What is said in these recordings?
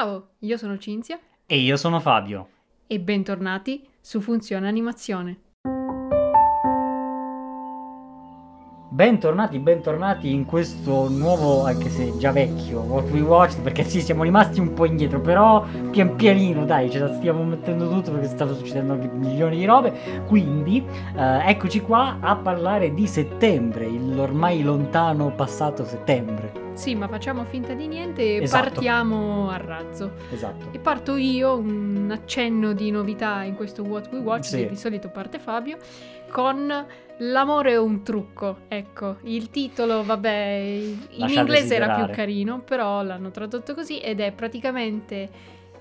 Ciao, io sono Cinzia E io sono Fabio. e bentornati su Funzione Animazione. Bentornati, bentornati in questo nuovo, anche se già vecchio, What We Watched, perché sì, siamo rimasti un po' indietro, però pian pianino, dai, ce la stiamo mettendo tutto perché stanno succedendo anche milioni di robe. Quindi, eh, eccoci qua a parlare di settembre, l'ormai lontano passato settembre. Sì, ma facciamo finta di niente e Esatto. partiamo a razzo. Esatto. E parto io, un accenno di novità in questo What We Watch, Sì. di solito parte Fabio, con L'amore è un trucco. Ecco, il titolo, vabbè, in Lascia inglese era più desiderare. carino, però l'hanno tradotto così ed è praticamente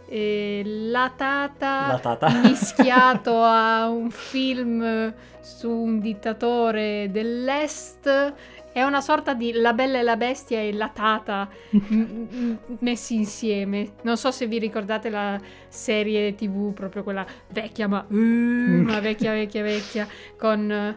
eh, la tata La tata. mischiato a un film su un dittatore dell'est. È una sorta di La Bella e la Bestia e la Tata m- messi insieme. Non so se vi ricordate la serie TV, proprio quella vecchia, ma, uh, ma vecchia, vecchia, vecchia, con...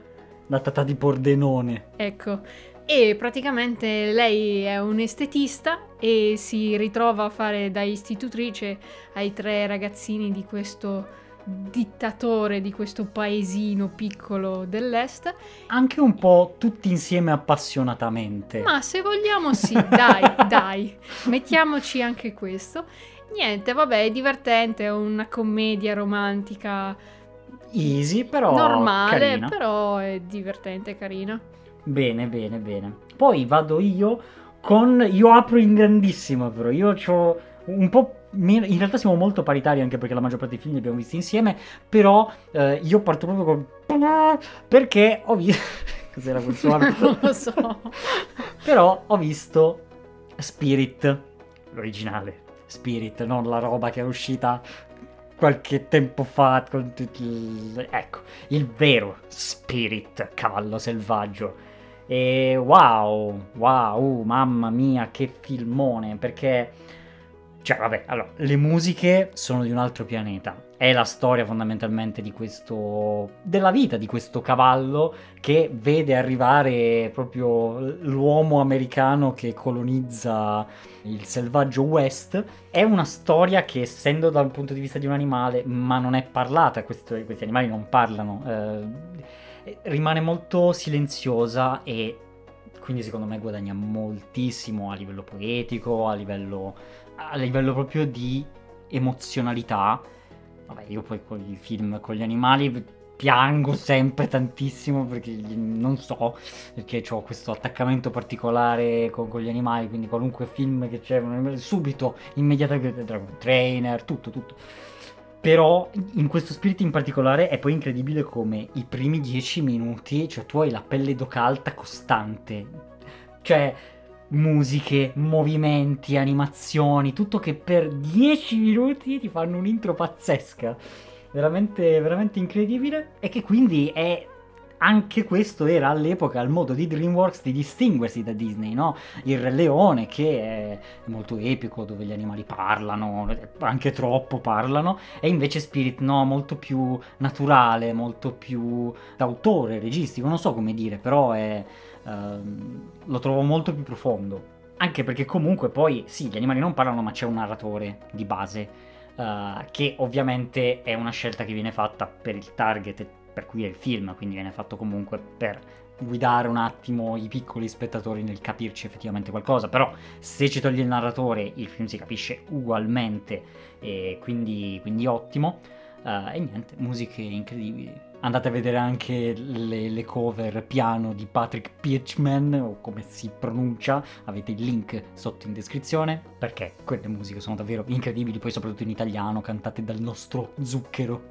La tata di Pordenone. Ecco. E praticamente lei è un estetista e si ritrova a fare da istitutrice ai tre ragazzini di questo dittatore di questo paesino piccolo dell'est. Anche un po' tutti insieme appassionatamente. Ma se vogliamo sì, dai, dai, mettiamoci anche questo. Niente, vabbè, è divertente, è una commedia romantica Easy, però normale, carina. però è divertente, carina. Bene, bene, bene. Poi vado io con... Io apro in grandissimo, però. Io ho un po'... In realtà siamo molto paritari anche perché la maggior parte dei film li abbiamo visti insieme, però eh, io parto proprio con... Perché ho visto... Cos'era quel suono? non lo so. Però ho visto Spirit, l'originale. Spirit, non la roba che è uscita qualche tempo fa. Ecco, il vero Spirit, cavallo selvaggio. E wow, wow, mamma mia, che filmone, perché... Cioè, vabbè, allora, le musiche sono di un altro pianeta. È la storia fondamentalmente di questo... della vita di questo cavallo che vede arrivare proprio l'uomo americano che colonizza il selvaggio West. È una storia che, essendo dal punto di vista di un animale, ma non è parlata, questo- questi animali non parlano, eh, rimane molto silenziosa e quindi secondo me guadagna moltissimo a livello poetico, a livello, a livello proprio di emozionalità. Vabbè, io poi con i film con gli animali piango sempre tantissimo perché non so, perché ho questo attaccamento particolare con, con gli animali, quindi qualunque film che c'è, subito, immediatamente, Dragon Trainer, tutto, tutto. Però in questo spirito in particolare è poi incredibile come i primi dieci minuti, cioè tu hai la pelle d'ocalta costante, cioè musiche, movimenti, animazioni, tutto che per dieci minuti ti fanno un'intro pazzesca, veramente, veramente incredibile. E che quindi è... Anche questo era all'epoca il modo di DreamWorks di distinguersi da Disney, no? Il Re Leone che è molto epico, dove gli animali parlano, anche troppo parlano, e invece Spirit no, molto più naturale, molto più d'autore, registico, non so come dire, però è, ehm, lo trovo molto più profondo. Anche perché comunque poi sì, gli animali non parlano, ma c'è un narratore di base, eh, che ovviamente è una scelta che viene fatta per il target per cui è il film, quindi viene fatto comunque per guidare un attimo i piccoli spettatori nel capirci effettivamente qualcosa, però se ci togli il narratore il film si capisce ugualmente e quindi, quindi ottimo. Eh, e niente, musiche incredibili. Andate a vedere anche le, le cover piano di Patrick Pietschman o come si pronuncia, avete il link sotto in descrizione perché quelle musiche sono davvero incredibili, poi soprattutto in italiano, cantate dal nostro zucchero.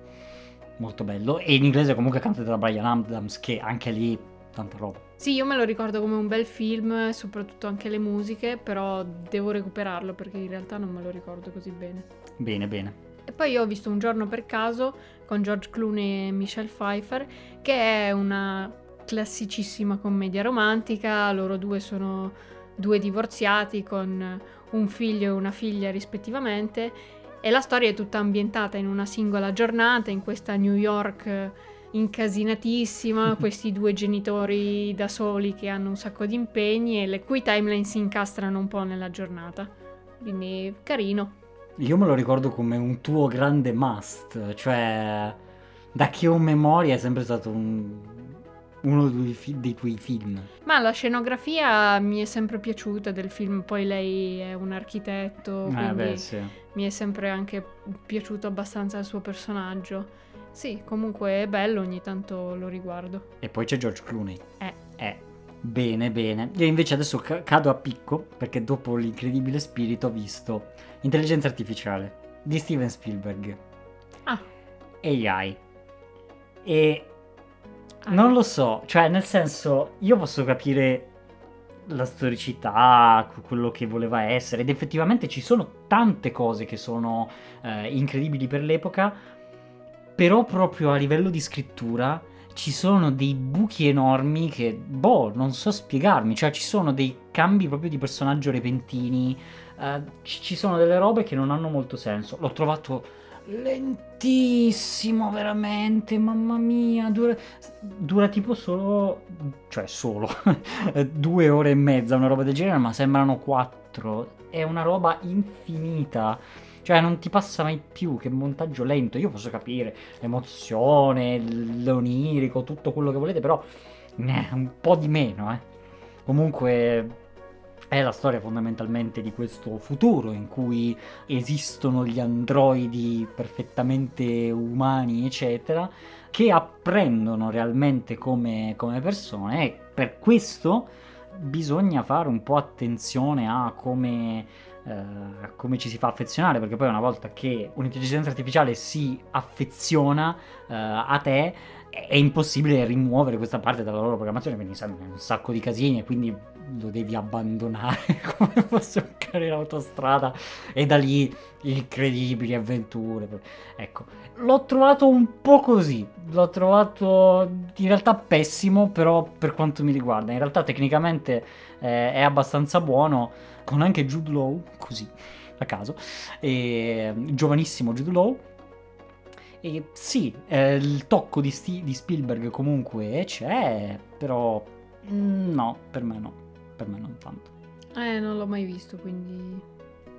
Molto bello. E in inglese comunque cantate da Brian Adams che anche lì tanta roba. Sì, io me lo ricordo come un bel film, soprattutto anche le musiche, però devo recuperarlo perché in realtà non me lo ricordo così bene. Bene, bene. E poi io ho visto Un giorno per caso con George Clooney e Michelle Pfeiffer, che è una classicissima commedia romantica. Loro due sono due divorziati con un figlio e una figlia rispettivamente. E la storia è tutta ambientata in una singola giornata, in questa New York incasinatissima, questi due genitori da soli che hanno un sacco di impegni e le cui timeline si incastrano un po' nella giornata. Quindi carino. Io me lo ricordo come un tuo grande must, cioè da che ho memoria è sempre stato un- uno dei, fi- dei tuoi film. Ma la scenografia mi è sempre piaciuta del film, poi lei è un architetto, Eh quindi beh, sì. mi è sempre anche piaciuto abbastanza il suo personaggio. Sì, comunque è bello, ogni tanto lo riguardo. E poi c'è George Clooney. Eh. Eh, bene, bene. Io invece adesso ca- cado a picco perché dopo l'incredibile spirito ho visto Intelligenza Artificiale di Steven Spielberg. Ah. AI. E Ah, non lo so, cioè nel senso io posso capire la storicità, que- quello che voleva essere ed effettivamente ci sono tante cose che sono eh, incredibili per l'epoca, però proprio a livello di scrittura ci sono dei buchi enormi che, boh, non so spiegarmi, cioè ci sono dei cambi proprio di personaggio repentini, eh, ci sono delle robe che non hanno molto senso. L'ho trovato lentissimo, veramente, mamma mia, dura, dura tipo solo, cioè solo, due ore e mezza, una roba del genere, ma sembrano quattro. È una roba infinita. Cioè, non ti passa mai più che montaggio lento. Io posso capire l'emozione, l'onirico, tutto quello che volete, però eh, un po' di meno, eh. Comunque è la storia fondamentalmente di questo futuro in cui esistono gli androidi perfettamente umani, eccetera, che apprendono realmente come, come persone e per questo bisogna fare un po' attenzione a come, eh, come ci si fa affezionare, perché poi una volta che un'intelligenza artificiale si affeziona eh, a te è impossibile rimuovere questa parte dalla loro programmazione, quindi sai, un sacco di casini e quindi lo devi abbandonare come fosse un cane in autostrada. E da lì incredibili avventure. Ecco, l'ho trovato un po' così, l'ho trovato in realtà pessimo, però per quanto mi riguarda, in realtà tecnicamente eh, è abbastanza buono, con anche Jude Law, così a caso, e, giovanissimo Jude Law. E sì, eh, il tocco di, Sti- di Spielberg comunque c'è, però mm, no, per me no, per me non tanto. Eh, non l'ho mai visto, quindi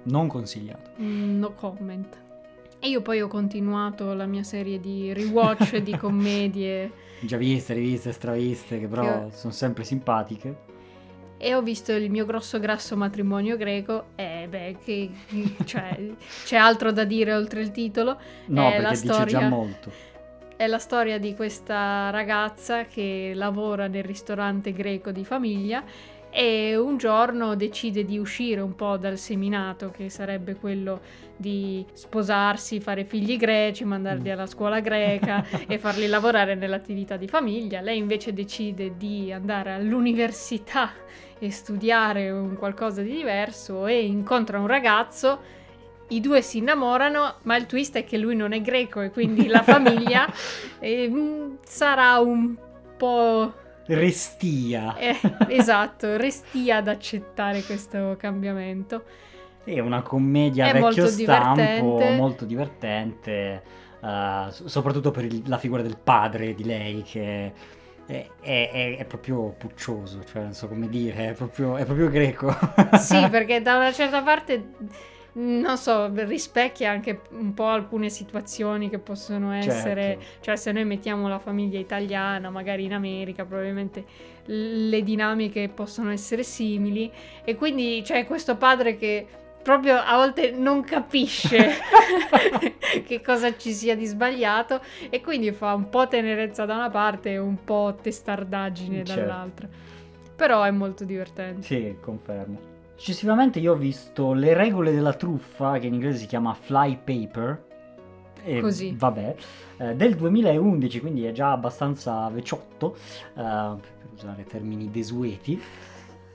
Non consigliato. mm, no comment. E io poi ho continuato la mia serie di rewatch di commedie Già viste, riviste, straviste, che però Che- sono sempre simpatiche. E ho visto il mio grosso grasso matrimonio greco e beh, che, cioè, c'è altro da dire oltre il titolo. No, la perché dice già storia- molto. È la storia di questa ragazza che lavora nel ristorante greco di famiglia e un giorno decide di uscire un po' dal seminato, che sarebbe quello di sposarsi, fare figli greci, mandarli Mm. alla scuola greca e farli lavorare nell'attività di famiglia. Lei invece decide di andare all'università e studiare un qualcosa di diverso e incontra un ragazzo. I due si innamorano, ma il twist è che lui non è greco e quindi la famiglia eh, sarà un po'... Restia. eh, esatto, restia ad accettare questo cambiamento. È una commedia È vecchio molto stampo, divertente. molto divertente, so- soprattutto per il- la figura del padre di lei che è, è- è- è proprio puccioso, cioè non so come dire, è proprio, è proprio greco. Sì, perché da una certa parte, non so, rispecchia anche un po' alcune situazioni che possono essere, Certo. cioè se noi mettiamo la famiglia italiana, magari in America, probabilmente le dinamiche possono essere simili e quindi c'è questo padre che proprio a volte non capisce che cosa ci sia di sbagliato e quindi fa un po' tenerezza da una parte e un po' testardaggine Certo. dall'altra. Però è molto divertente. Sì, confermo. Successivamente io ho visto Le regole della truffa, che in inglese si chiama Fly Paper. E Così. Vabbè, eh, del 2011, quindi è già abbastanza vecchiotto, eh, per usare termini desueti.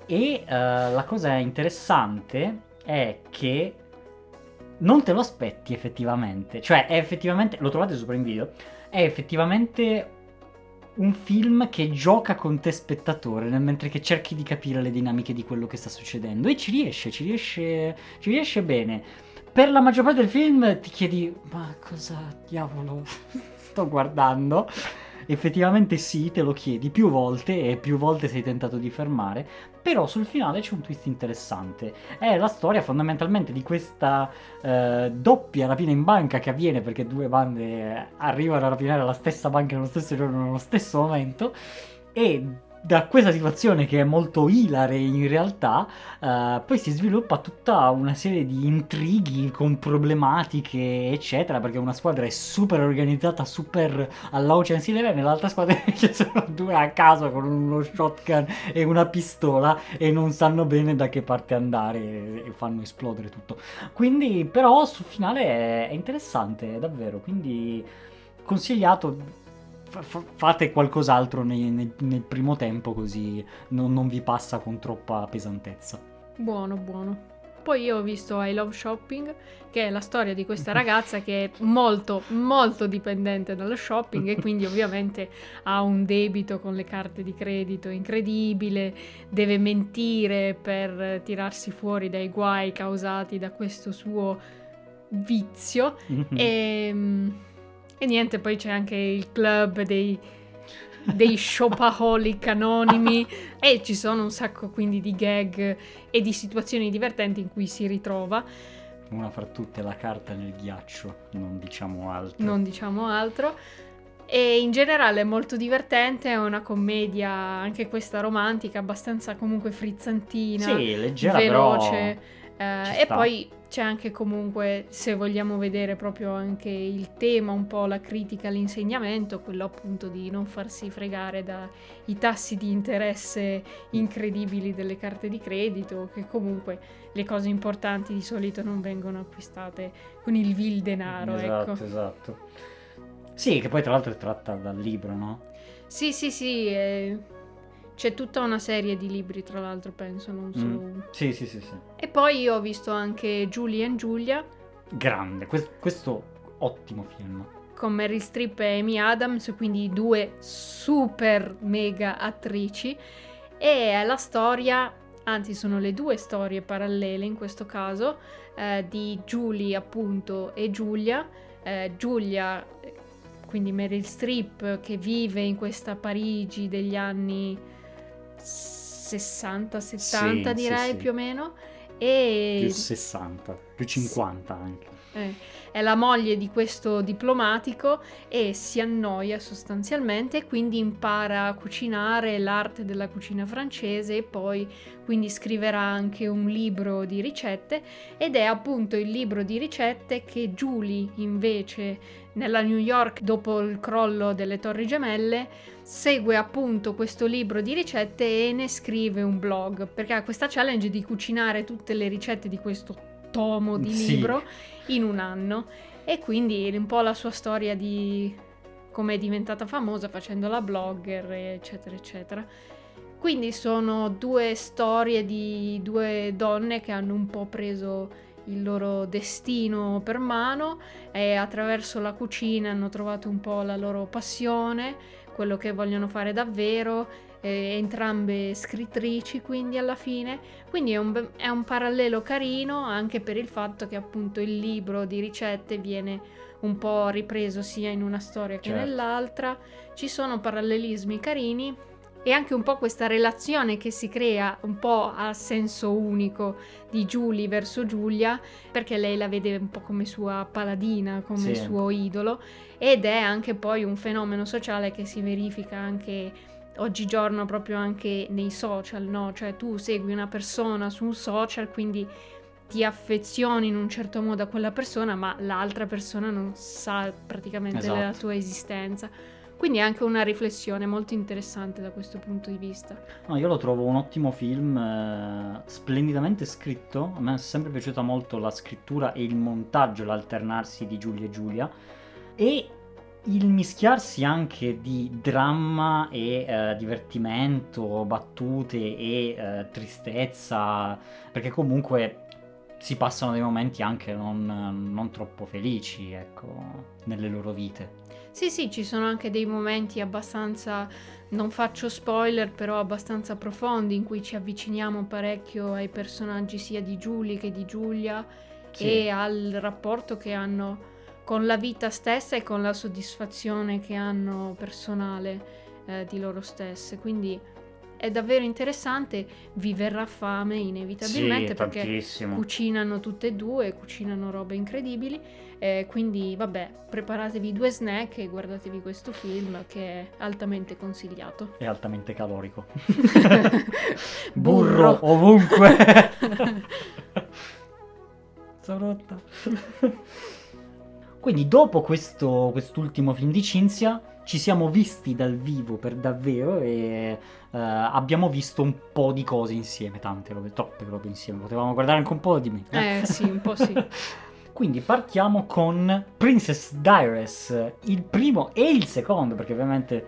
E eh, la cosa interessante è che non te lo aspetti effettivamente. Cioè, è effettivamente. Lo trovate sopra in video. È effettivamente un film che gioca con te spettatore nel mentre che cerchi di capire le dinamiche di quello che sta succedendo. E ci riesce, ci riesce. Ci riesce bene. Per la maggior parte del film ti chiedi: Ma cosa diavolo sto guardando? effettivamente sì, te lo chiedi più volte e più volte sei tentato di fermare, però sul finale c'è un twist interessante. È la storia fondamentalmente di questa eh, doppia rapina in banca che avviene perché due bande arrivano a rapinare la stessa banca nello stesso giorno, nello stesso momento, e da questa situazione che è molto ilare in realtà, uh, poi si sviluppa tutta una serie di intrighi con problematiche, eccetera, perché una squadra è super organizzata, super all'Ocean's Eleven, e l'altra squadra invece sono due a caso con uno shotgun e una pistola e non sanno bene da che parte andare e fanno esplodere tutto. Quindi, però, sul finale è interessante, davvero, quindi consigliato fate qualcos'altro nei, nel, nel, primo tempo così non, non vi passa con troppa pesantezza. Buono, buono. Poi io ho visto I Love Shopping, che è la storia di questa ragazza che è molto, molto dipendente dallo shopping e quindi ovviamente ha un debito con le carte di credito incredibile, deve mentire per tirarsi fuori dai guai causati da questo suo vizio. Mm-hmm. E ehm, e niente, poi c'è anche il club dei, dei shopaholic anonimi e ci sono un sacco quindi di gag e di situazioni divertenti in cui si ritrova. Una fra tutte la carta nel ghiaccio, non diciamo altro. Non diciamo altro. E in generale è molto divertente, è una commedia anche questa romantica, abbastanza comunque frizzantina, sì, leggera, veloce. Eh, e poi c'è anche comunque, se vogliamo vedere proprio anche il tema, un po' la critica all'insegnamento, quello appunto di non farsi fregare dai tassi di interesse incredibili delle carte di credito, che comunque le cose importanti di solito non vengono acquistate con il vil denaro. Esatto, ecco. esatto. Sì, che poi tra l'altro è tratta dal libro, no? Sì, sì, sì. Eh c'è tutta una serie di libri, tra l'altro, penso, non solo mm. uno. Sì, sì, sì, sì. E poi io ho visto anche Julie and Julia. Grande, questo, questo ottimo film. Con Meryl Streep e Amy Adams, quindi due super mega attrici. E è la storia, anzi sono le due storie parallele in questo caso, eh, di Julie appunto e Giulia. Eh, Giulia, quindi Meryl Streep, che vive in questa Parigi degli anni 60, 70 sì, direi sì, più o meno. E... Più 60, più 50 anche. Eh, è la moglie di questo diplomatico e si annoia sostanzialmente, quindi impara a cucinare l'arte della cucina francese e poi quindi scriverà anche un libro di ricette ed è appunto il libro di ricette che Julie invece nella New York dopo il crollo delle torri gemelle segue appunto questo libro di ricette e ne scrive un blog perché ha questa challenge di cucinare tutte le ricette di questo tomo di sì. libro in un anno e quindi un po' la sua storia di come è diventata famosa facendo la blogger eccetera eccetera quindi sono due storie di due donne che hanno un po' preso il loro destino per mano e attraverso la cucina hanno trovato un po' la loro passione, quello che vogliono fare davvero, eh, entrambe scrittrici quindi alla fine, quindi è un, è un parallelo carino anche per il fatto che appunto il libro di ricette viene un po' ripreso sia in una storia che certo. nell'altra, ci sono parallelismi carini e anche un po' questa relazione che si crea un po' a senso unico di Julie verso Giulia, perché lei la vede un po' come sua paladina, come sì. suo idolo, ed è anche poi un fenomeno sociale che si verifica anche oggigiorno proprio anche nei social, no? Cioè tu segui una persona su un social, quindi ti affezioni in un certo modo a quella persona, ma l'altra persona non sa praticamente esatto. della tua esistenza. Quindi è anche una riflessione molto interessante da questo punto di vista. No, io lo trovo un ottimo film, eh, splendidamente scritto. A me è sempre piaciuta molto la scrittura e il montaggio, l'alternarsi di Giulia e Giulia. E il mischiarsi anche di dramma e eh, divertimento, battute e eh, tristezza, perché comunque si passano dei momenti anche non, non troppo felici, ecco, nelle loro vite. Sì, sì, ci sono anche dei momenti abbastanza, non faccio spoiler, però abbastanza profondi in cui ci avviciniamo parecchio ai personaggi sia di Julie che di Giulia sì. e al rapporto che hanno con la vita stessa e con la soddisfazione che hanno personale eh, di loro stesse. Quindi è davvero interessante, vi verrà fame inevitabilmente Sì, perché tantissimo. cucinano tutte e due, cucinano robe incredibili. eh, quindi vabbè, preparatevi due snack e guardatevi questo film che è altamente consigliato. È altamente calorico. Burro. Burro ovunque. Sono rotta. Quindi dopo questo, quest'ultimo film di Cinzia ci siamo visti dal vivo per davvero e eh, abbiamo visto un po' di cose insieme, tante robe, troppe robe insieme. Potevamo guardare anche un po' di me. Eh sì, un po' sì. Quindi partiamo con Princess Diaries, il primo e il secondo, perché ovviamente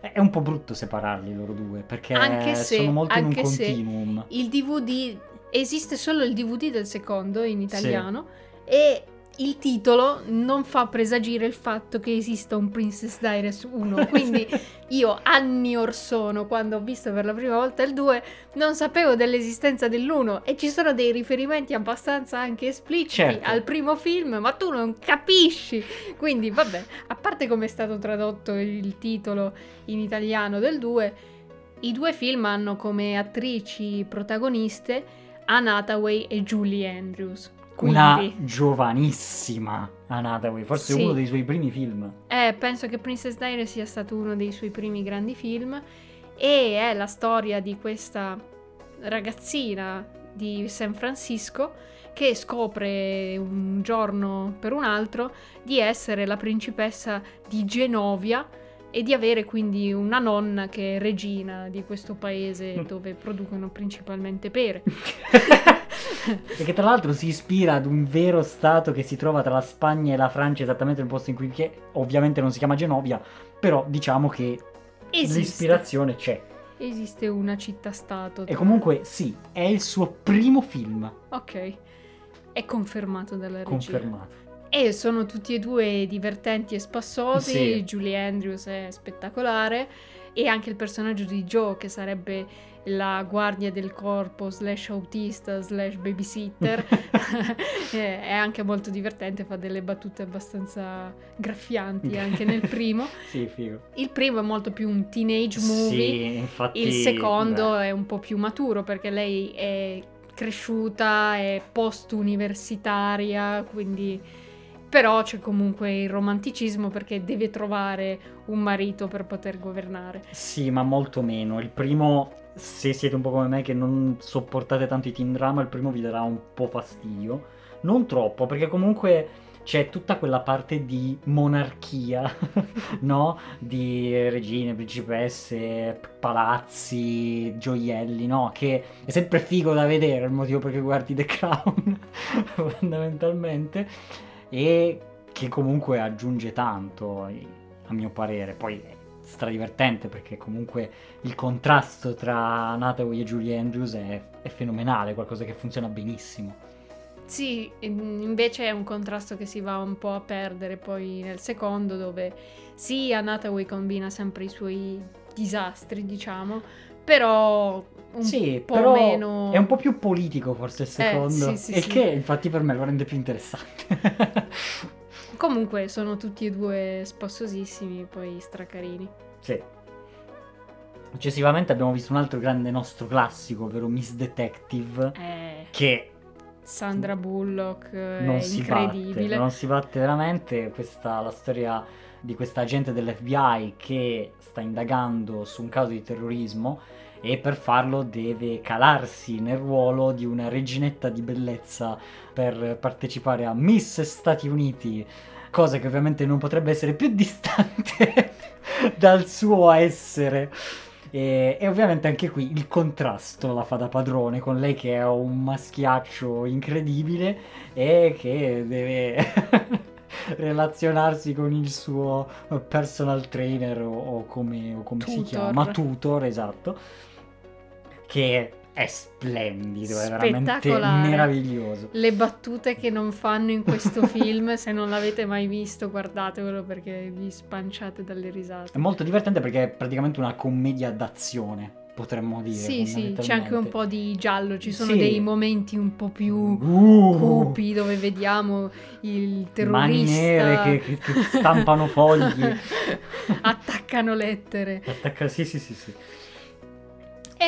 è un po' brutto separarli loro due, perché Anche se- sono molto in un anche se- continuum. Il DVD esiste solo il DVD del secondo in italiano e il titolo non fa presagire il fatto che esista un Princess Diaries 1. Quindi io anni or sono, quando ho visto per la prima volta il 2, non sapevo dell'esistenza dell'1 e ci sono dei riferimenti abbastanza anche espliciti Certo. al primo film, ma tu non capisci. Quindi vabbè, a parte come è stato tradotto il titolo in italiano del 2, i due film hanno come attrici protagoniste Anne Hathaway e Julie Andrews. Quindi, Una giovanissima Anne Hathaway, forse Sì. uno dei suoi primi film. eh, penso che Princess Diaries sia stato uno dei suoi primi grandi film e è la storia di questa ragazzina di San Francisco che scopre un giorno per un altro di essere la principessa di Genovia e di avere quindi una nonna che è regina di questo paese dove producono principalmente pere. che tra l'altro si ispira ad un vero stato che si trova tra la Spagna e la Francia, esattamente nel posto in cui che ovviamente non si chiama Genovia, però diciamo che Esiste, l'ispirazione c'è. esiste una città-stato. E comunque sì, è il suo primo film Ok, è confermato dalla regia. confermato. E sono tutti e due divertenti e spassosi. Sì. Julie Andrews è spettacolare. E anche il personaggio di Joe, che sarebbe la guardia del corpo, slash autista, slash babysitter, è è anche molto divertente, fa delle battute abbastanza graffianti anche nel primo. Sì. Il primo è molto più un teenage movie. Sì, infatti... Il secondo beh, è un po' più maturo perché lei è cresciuta, è post-universitaria, quindi però c'è comunque il romanticismo perché deve trovare un marito per poter governare. Sì, ma molto meno. Il primo, se siete un po' come me che non sopportate tanto i teen drama, il primo vi darà un po' fastidio. Non troppo, perché comunque c'è tutta quella parte di monarchia, no? Di regine, principesse, palazzi, gioielli, no? Che è sempre figo da vedere, il motivo per cui guardi The Crown, fondamentalmente. E che comunque aggiunge tanto, a mio parere. Poi stradivertente perché comunque il contrasto tra Hathaway e Julie Andrews è, è fenomenale, qualcosa che funziona benissimo. Sì, in- invece è un contrasto che si va un po' a perdere poi nel secondo dove sì, Anne Hathaway combina sempre i suoi disastri, diciamo, però un sì, po' però meno... è un po' più politico forse il secondo, sì, sì, e sì. che infatti per me lo rende più interessante. Comunque sono tutti e due spassosissimi, poi stracarini. sì. Successivamente abbiamo visto un altro grande nostro classico, ovvero Miss Detective, Eh, che Sandra Bullock eh, non è si batte, non si batte veramente. Questa la storia di questa agente dell'FBI che sta indagando su un caso di terrorismo e per farlo deve calarsi nel ruolo di una reginetta di bellezza per partecipare a Miss Stati Uniti, cosa che ovviamente non potrebbe essere più distante dal suo essere. E, e ovviamente anche qui il contrasto la fa da padrone con lei che è un maschiaccio incredibile e che deve relazionarsi con il suo personal trainer o, o come, o come si chiama, tutor, esatto, che è splendido, è veramente meraviglioso. Le battute che non fanno in questo film, se non l'avete mai visto, guardatevelo perché vi spanciate dalle È risate. molto divertente perché è praticamente una commedia d'azione. potremmo dire. Sì, sì, c'è anche un po' di giallo, ci sono Sì. dei momenti un po' più Uh, cupi dove vediamo il terrorista Mani nere che, che- che stampano fogli. attaccano lettere. Attacca, sì, sì, sì, sì.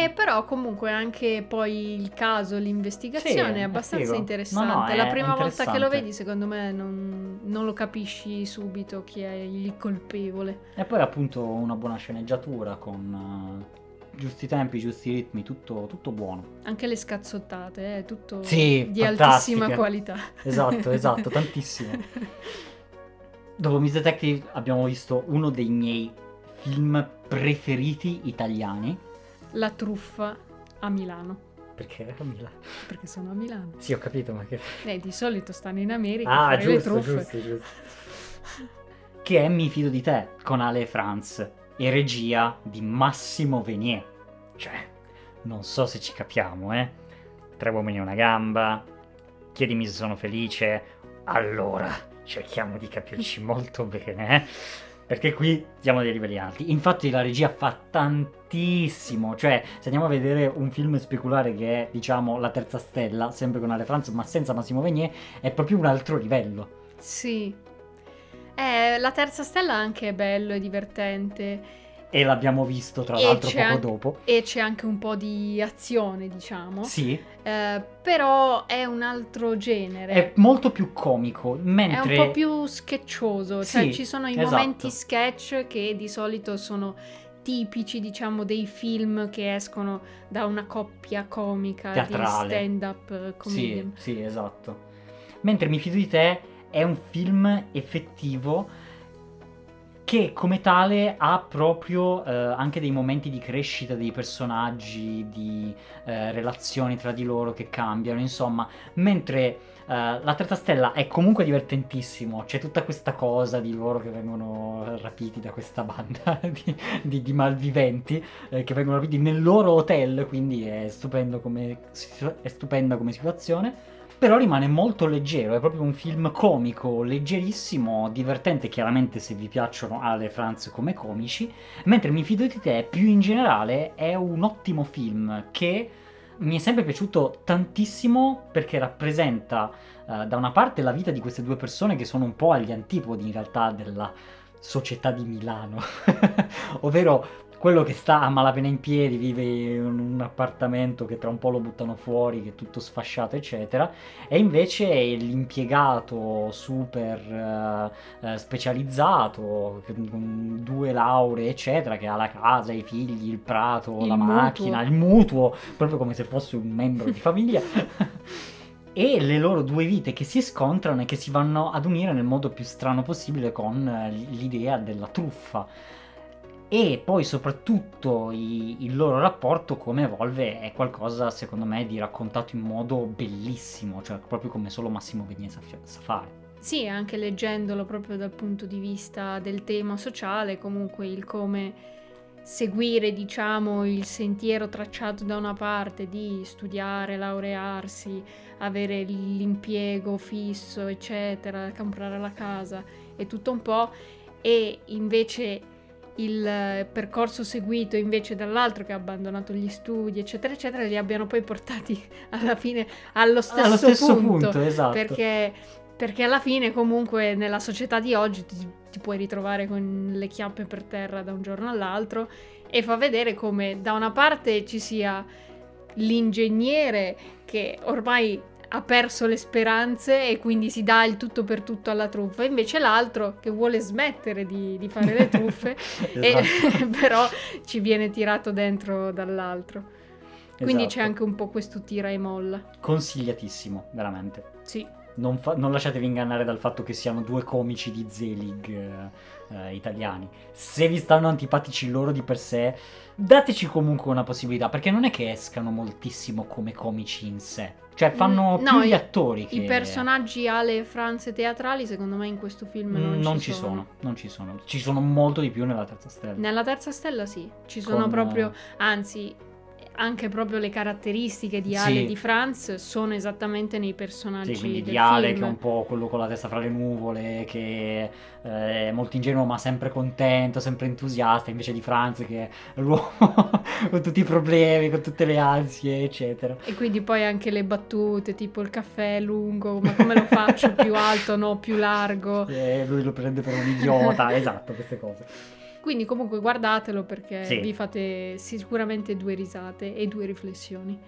E però comunque anche poi il caso, l'investigazione Sì, è è abbastanza figo. interessante. No, no, è- La è prima volta che lo vedi, secondo me, non, non lo capisci subito chi è il colpevole. E poi appunto una buona sceneggiatura con eh, giusti tempi, giusti ritmi, tutto, tutto buono. Anche le scazzottate, è tutto Sì, di altissima qualità. Esatto, esatto, tantissimo. Dopo Miss Detective abbiamo visto uno dei miei film preferiti italiani. La truffa a Milano, Perché era Milano. perché sono a Milano. Sì, ho capito, ma che... Eh, di solito stanno in America a Ah, fare le giusto, truffe. giusto, giusto. Che è Mi fido di te, con Ale Franz e regia di Massimo Venier. Cioè, non so se ci capiamo, eh. Tre uomini e una gamba, chiedimi se sono felice. Allora, cerchiamo di capirci molto bene, eh. Perché qui siamo a dei livelli alti. Infatti la regia fa tantissimo. Cioè, se andiamo a vedere un film speculare che è, diciamo, La terza stella, sempre con Ale Franz, ma senza Massimo Venier, è proprio un altro livello. Sì. Eh, la terza stella anche è bello e divertente. E l'abbiamo visto tra E l'altro poco anche- dopo. E c'è anche un po' di azione, diciamo. Sì, Eh, però è un altro genere. è molto più comico, È mentre un po' più sketchoso, cioè Sì, ci sono i esatto. momenti sketch che di solito sono tipici, diciamo, dei film che escono da una coppia comica Teatrale. di stand-up eh, Sì, comedian. sì, esatto. Mentre Mi fido di te è un film effettivo che come tale ha proprio eh, anche dei momenti di crescita dei personaggi, di eh, relazioni tra di loro che cambiano, insomma, mentre eh, la terza stella è comunque divertentissimo, c'è tutta questa cosa di loro che vengono rapiti da questa banda di, di- di malviventi eh, che vengono rapiti nel loro hotel, quindi è come, è stupenda come situazione. Però rimane molto leggero, è proprio un film comico, leggerissimo, divertente chiaramente se vi piacciono Ale e Franz come comici, mentre Mi fido di te più in generale è un ottimo film che mi è sempre piaciuto tantissimo perché rappresenta eh, da una parte la vita di queste due persone che sono un po' agli antipodi in realtà della società di Milano, ovvero quello che sta a malapena in piedi, vive in un appartamento che tra un po' lo buttano fuori, che è tutto sfasciato, eccetera, e invece l'impiegato super eh, eh, specializzato, con due lauree, eccetera, che ha la casa, i figli, il prato, Il la mutuo. macchina, il mutuo, proprio come se fosse un membro di famiglia. E le loro due vite che si scontrano e che si vanno ad unire nel modo più strano possibile con eh, l'idea della truffa e poi soprattutto i- il loro rapporto come evolve è qualcosa secondo me di raccontato in modo bellissimo, cioè proprio come solo Massimo Venier sa, sa fare. Sì, anche leggendolo proprio dal punto di vista del tema sociale, comunque il come seguire, diciamo, il sentiero tracciato da una parte di studiare, laurearsi, avere l'impiego fisso, eccetera, comprare la casa e tutto un po', e invece il eh, percorso seguito invece dall'altro che ha abbandonato gli studi, eccetera, eccetera, li abbiano poi portati alla fine allo stesso, Allo stesso punto, punto, esatto. perché, perché alla fine comunque nella società di oggi ti, ti puoi ritrovare con le chiappe per terra da un giorno all'altro e fa vedere come da una parte ci sia l'ingegnere che ormai ha perso le speranze e quindi si dà il tutto per tutto alla truffa, invece l'altro che vuole smettere di, di fare le truffe e Esatto, però ci viene tirato dentro dall'altro. Quindi c'è esatto. anche un po' questo tira e molla. Consigliatissimo, veramente. Sì. Non, fa- non lasciatevi ingannare dal fatto che siano due comici di Zelig eh, eh, italiani. Se vi stanno antipatici loro di per sé, dateci comunque una possibilità, perché non è che escano moltissimo come comici in sé. Cioè, fanno Mm, più no, gli i- attori che... I personaggi ale franze teatrali secondo me in questo film non, Mm, non ci, sono. non ci sono. Ci sono molto di più nella terza stella. Nella terza stella sì, ci sono Con, proprio, eh, anzi, anche proprio le caratteristiche di Ale Sì. di Franz sono esattamente nei personaggi Sì, quindi di Ale film. che è un po' quello con la testa fra le nuvole, che eh, è molto ingenuo ma sempre contento, sempre entusiasta, invece di Franz che è l'uomo con tutti i problemi, con tutte le ansie, eccetera. E quindi poi anche le battute, tipo il caffè è lungo, ma come lo faccio più alto, no, più largo. E lui lo prende per un idiota, esatto, queste cose. Quindi comunque guardatelo perché Sì. vi fate sicuramente due risate e due riflessioni.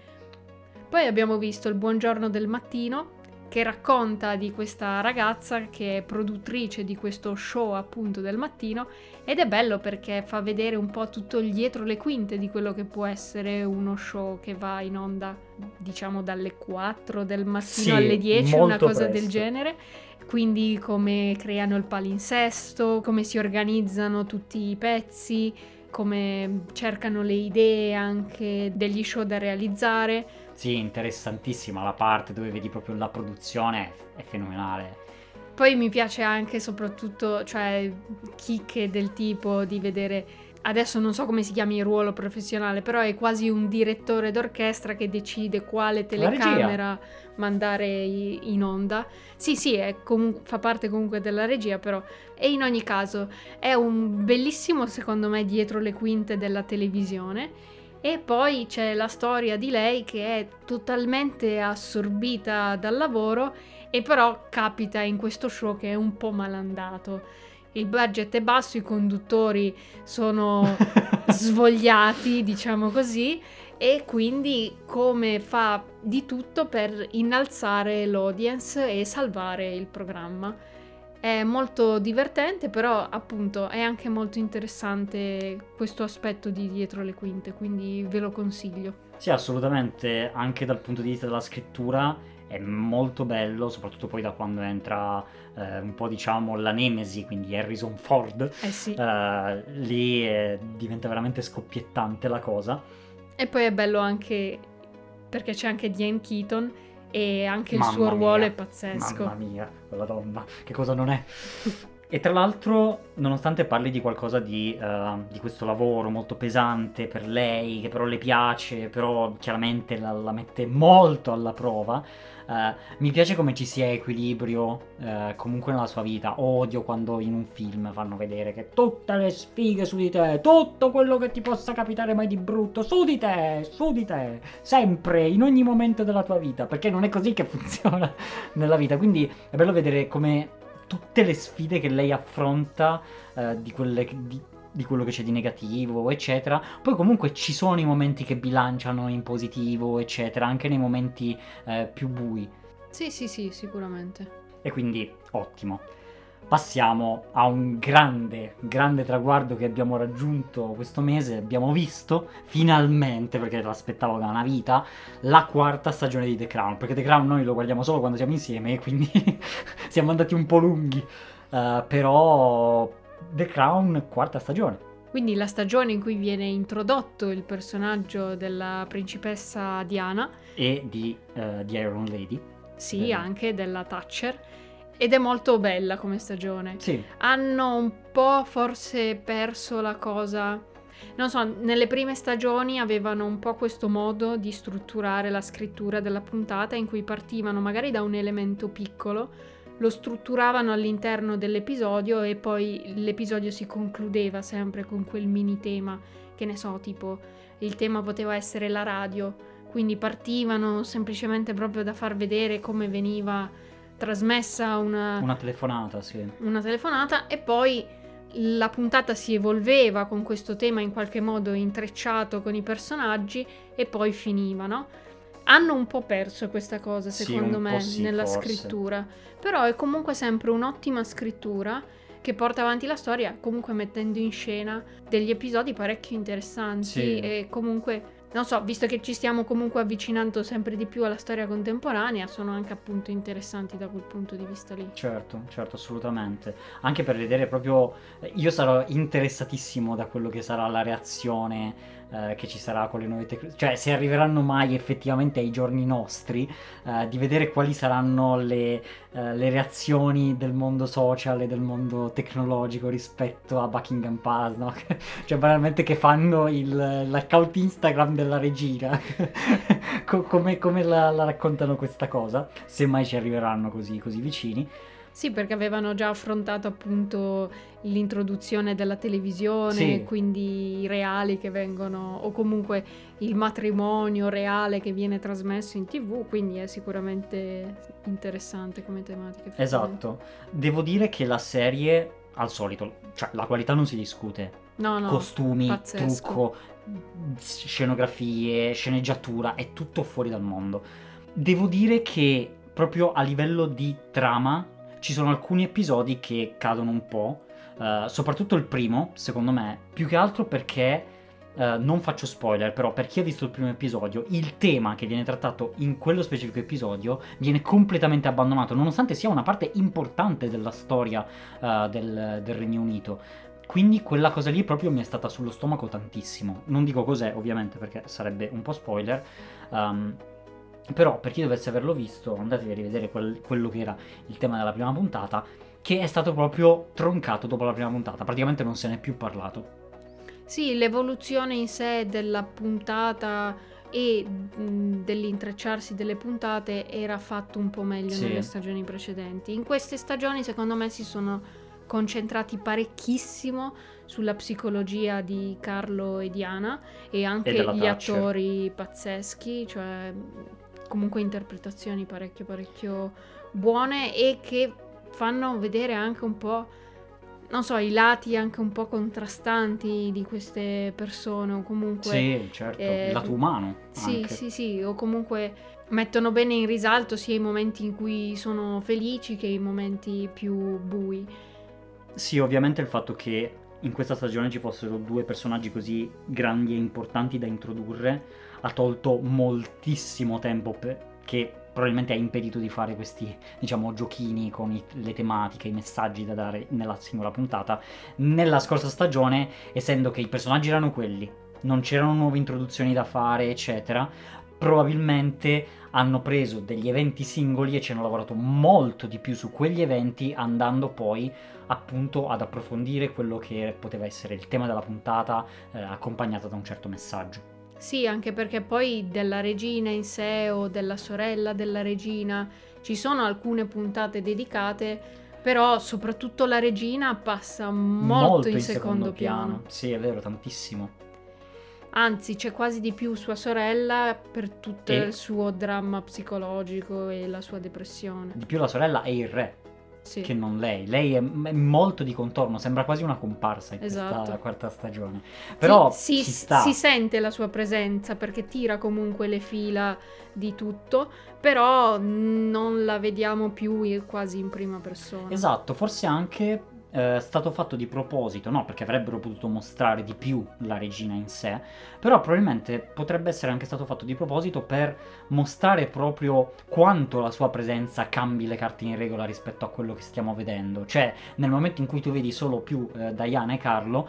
Poi abbiamo visto il Buongiorno del mattino che racconta di questa ragazza che è produttrice di questo show appunto del mattino ed è bello perché fa vedere un po' tutto il dietro le quinte di quello che può essere uno show che va in onda diciamo dalle 4 del mattino Sì, alle 10, una cosa del presto. genere. Quindi come creano il palinsesto, come si organizzano tutti i pezzi, come cercano le idee anche degli show da realizzare. Sì, interessantissima la parte dove vedi proprio la produzione, è fenomenale. Poi mi piace anche soprattutto, cioè, chicche del tipo di vedere, adesso non so come si chiami il ruolo professionale, però è quasi un direttore d'orchestra che decide quale telecamera mandare in onda. Sì, sì, è comu- fa parte comunque della regia, però. E in ogni caso è un bellissimo, secondo me, dietro le quinte della televisione. E poi c'è la storia di lei che è totalmente assorbita dal lavoro e però capita in questo show che è un po' malandato. Il budget è basso, i conduttori sono svogliati, diciamo così, e quindi come fa di tutto per innalzare l'audience e salvare il programma. È molto divertente, però appunto è anche molto interessante questo aspetto di dietro le quinte, quindi ve lo consiglio. Sì, assolutamente, anche dal punto di vista della scrittura è molto bello, soprattutto poi da quando entra eh, un po' diciamo la nemesi, quindi Harrison Ford, Eh sì. eh, lì eh, diventa veramente scoppiettante la cosa. E poi è bello anche perché c'è anche Diane Keaton e anche il Mamma suo ruolo mia, è pazzesco. Mamma mia, quella donna, che cosa non è? E tra l'altro, nonostante parli di qualcosa di, eh, di questo lavoro molto pesante per lei, che però le piace, però chiaramente la, la mette molto alla prova, eh, mi piace come ci sia equilibrio eh, comunque nella sua vita. Odio quando in un film fanno vedere che tutte le sfighe su di te, tutto quello che ti possa capitare mai di brutto, su di te, su di te, sempre, in ogni momento della tua vita, perché non è così che funziona nella vita. Quindi è bello vedere come tutte le sfide che lei affronta, eh, di, quelle, di, di quello che c'è di negativo, eccetera. Poi comunque ci sono i momenti che bilanciano in positivo, eccetera, anche nei momenti eh, più bui. Sì, sì, sì, sicuramente. E quindi ottimo. Passiamo a un grande, grande traguardo che abbiamo raggiunto questo mese. Abbiamo visto finalmente, perché l'aspettavo da una vita, la quarta stagione di The Crown. Perché The Crown noi lo guardiamo solo quando siamo insieme e quindi siamo andati un po' lunghi. Eh, però The Crown, quarta stagione. Quindi la stagione in cui viene introdotto il personaggio della principessa Diana, E di, eh, di Iron Lady. sì, Bene. anche della Thatcher, ed è molto bella come stagione. Sì, hanno un po' forse perso la cosa. Non so, nelle prime stagioni avevano un po' questo modo di strutturare la scrittura della puntata in cui partivano magari da un elemento piccolo, lo strutturavano all'interno dell'episodio e poi l'episodio si concludeva sempre con quel mini tema, che ne so, tipo il tema poteva essere la radio, quindi partivano semplicemente proprio da far vedere come veniva trasmessa una, una telefonata, sì. una telefonata e poi la puntata si evolveva con questo tema in qualche modo intrecciato con i personaggi e poi finiva, no? Hanno un po' perso questa cosa, Sì, secondo un me, sì, nella forse. scrittura. Però è comunque sempre un'ottima scrittura che porta avanti la storia, comunque mettendo in scena degli episodi parecchio interessanti Sì. e comunque non so, visto che ci stiamo comunque avvicinando sempre di più alla storia contemporanea, sono anche appunto interessanti da quel punto di vista lì. Certo, certo, assolutamente. Anche per vedere proprio. eh, Io sarò interessatissimo da quello che sarà la reazione eh, che ci sarà con le nuove tecnologie. Cioè, se arriveranno mai effettivamente ai giorni nostri, eh, di vedere quali saranno le, eh, le reazioni del mondo social e del mondo tecnologico rispetto a Buckingham Palace, no? cioè, banalmente che fanno il- l'account Instagram della regina. Co- come come la, la raccontano questa cosa? Se mai ci arriveranno così, così vicini. Sì, perché avevano già affrontato appunto l'introduzione della televisione, Sì. quindi i reali che vengono, o comunque il matrimonio reale che viene trasmesso in TV, quindi è sicuramente interessante come tematica. Esatto. Devo dire che la serie, al solito, cioè la qualità non si discute. No, no, Costumi, pazzesco. trucco, scenografie, sceneggiatura, è tutto fuori dal mondo. Devo dire che proprio a livello di trama ci sono alcuni episodi che cadono un po', eh, soprattutto il primo, secondo me, più che altro perché eh, non faccio spoiler, però per chi ha visto il primo episodio, il tema che viene trattato in quello specifico episodio viene completamente abbandonato, nonostante sia una parte importante della storia eh, del, del Regno Unito. Quindi quella cosa lì proprio mi è stata sullo stomaco tantissimo. Non dico cos'è, ovviamente, perché sarebbe un po' spoiler. ehm, però per chi dovesse averlo visto, andatevi a rivedere quel- quello che era il tema della prima puntata, che è stato proprio troncato dopo la prima puntata. Praticamente non se n'è più parlato. Sì, l'evoluzione in sé della puntata e mh, dell'intrecciarsi delle puntate era fatto un po' meglio Sì. nelle stagioni precedenti. In queste stagioni, secondo me, si sono concentrati parecchissimo sulla psicologia di Carlo e Diana e anche della gli Thatcher. attori pazzeschi, cioè comunque interpretazioni parecchio parecchio buone e che fanno vedere anche un po' non so, i lati anche un po' contrastanti di queste persone o comunque Sì, certo, eh, il lato umano. sì, anche. sì, sì, o comunque mettono bene in risalto sia i momenti in cui sono felici che i momenti più bui. Sì, ovviamente il fatto che in questa stagione ci fossero due personaggi così grandi e importanti da introdurre ha tolto moltissimo tempo per- che probabilmente ha impedito di fare questi, diciamo, giochini con i- le tematiche, i messaggi da dare nella singola puntata. Nella scorsa stagione, essendo che i personaggi erano quelli, non c'erano nuove introduzioni da fare, eccetera, probabilmente hanno preso degli eventi singoli e ci hanno lavorato molto di più su quegli eventi, andando poi appunto ad approfondire quello che poteva essere il tema della puntata, eh, accompagnato da un certo messaggio. Sì, anche perché poi della regina in sé o della sorella della regina ci sono alcune puntate dedicate, però soprattutto la regina passa molto, in, secondo, piano. Sì, è vero, tantissimo. Anzi, c'è quasi di più sua sorella per tutto E- il suo dramma psicologico e la sua depressione. Di più la sorella e il re, Sì. che non lei. Lei è, è molto di contorno, sembra quasi una comparsa in questa Esatto. quarta stagione. Però si, ci si- sta. si sente la sua presenza perché tira comunque le fila di tutto, però non la vediamo più quasi in prima persona. Esatto, forse anche è stato fatto di proposito, no? Perché avrebbero potuto mostrare di più la regina in sé, però probabilmente potrebbe essere anche stato fatto di proposito per mostrare proprio quanto la sua presenza cambi le carte in regola rispetto a quello che stiamo vedendo. Cioè, nel momento in cui tu vedi solo più eh, Diana e Carlo,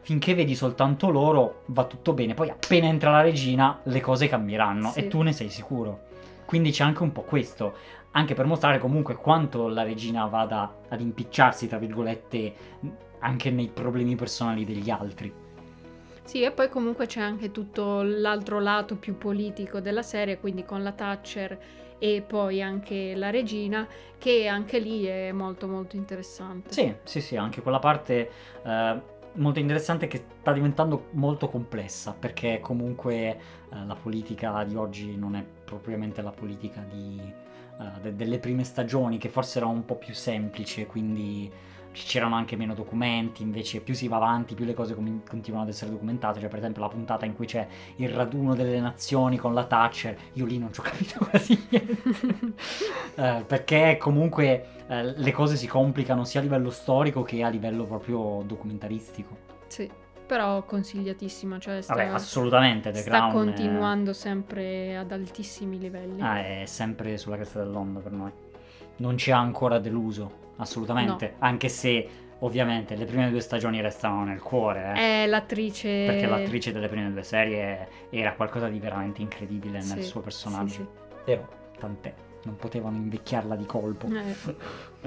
finché vedi soltanto loro va tutto bene, poi appena entra la regina le cose cambieranno Sì. e tu ne sei sicuro. Quindi c'è anche un po' questo, anche per mostrare comunque quanto la regina vada ad impicciarsi, tra virgolette, anche nei problemi personali degli altri. Sì, e poi comunque c'è anche tutto l'altro lato più politico della serie, quindi con la Thatcher e poi anche la regina, che anche lì è molto molto interessante. Sì, sì, sì, anche quella parte eh, molto interessante che sta diventando molto complessa, perché comunque eh, la politica di oggi non è propriamente la politica di, eh, de- delle prime stagioni, che forse era un po' più semplice, quindi c'erano anche meno documenti, invece più si va avanti, più le cose com- continuano ad essere documentate, cioè per esempio la puntata in cui c'è il raduno delle nazioni con la Thatcher, io lì non ci ho capito quasi niente. Eh, perché comunque eh, le cose si complicano sia a livello storico che a livello proprio documentaristico. Sì, però consigliatissima, cioè sta, Vabbè, assolutamente The sta Crown è- continuando sempre ad altissimi livelli. Ah, è sempre sulla cresta dell'onda per noi. Non ci ha ancora deluso, assolutamente. Anche se, ovviamente, le prime due stagioni restano nel cuore. eh. È l'attrice... Perché l'attrice delle prime due serie era qualcosa di veramente incredibile nel Sì, suo sì, personaggio. sì. Però, tant'è. Non potevano invecchiarla di colpo. Eh,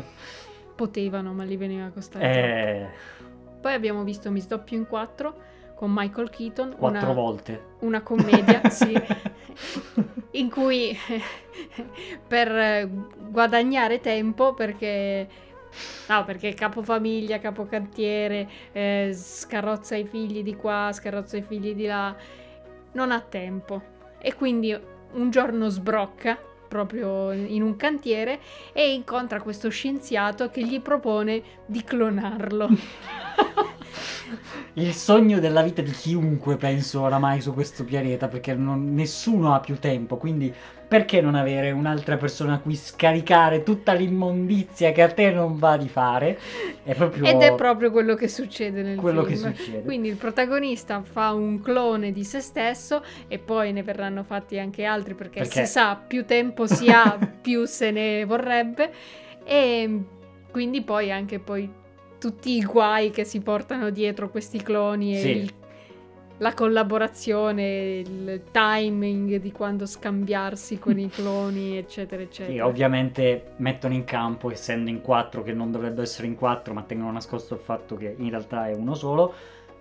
potevano, ma li veniva a costare Eh, troppo. Poi abbiamo visto Miss Doppio in 4, con Michael Keaton. Quattro una, volte. Una commedia, sì, in cui per guadagnare tempo, perché... No, perché capofamiglia, capocantiere, eh, scarrozza i figli di qua, scarrozza i figli di là, non ha tempo. E quindi un giorno sbrocca proprio in un cantiere e incontra questo scienziato che gli propone di clonarlo. Il sogno della vita di chiunque, penso, oramai su questo pianeta, perché non, nessuno ha più tempo, quindi perché non avere un'altra persona a cui scaricare tutta l'immondizia che a te non va di fare? È proprio... Ed è proprio quello che succede nel quello film. Che succede. Quindi il protagonista fa un clone di se stesso e poi ne verranno fatti anche altri perché, perché... si sa più tempo si ha più se ne vorrebbe e quindi poi anche poi tutti i guai che si portano dietro questi cloni e sì. il la collaborazione, il timing di quando scambiarsi con i cloni, eccetera, eccetera. Sì, ovviamente mettono in campo, essendo in quattro, che non dovrebbe essere in quattro, ma tengono nascosto il fatto che in realtà è uno solo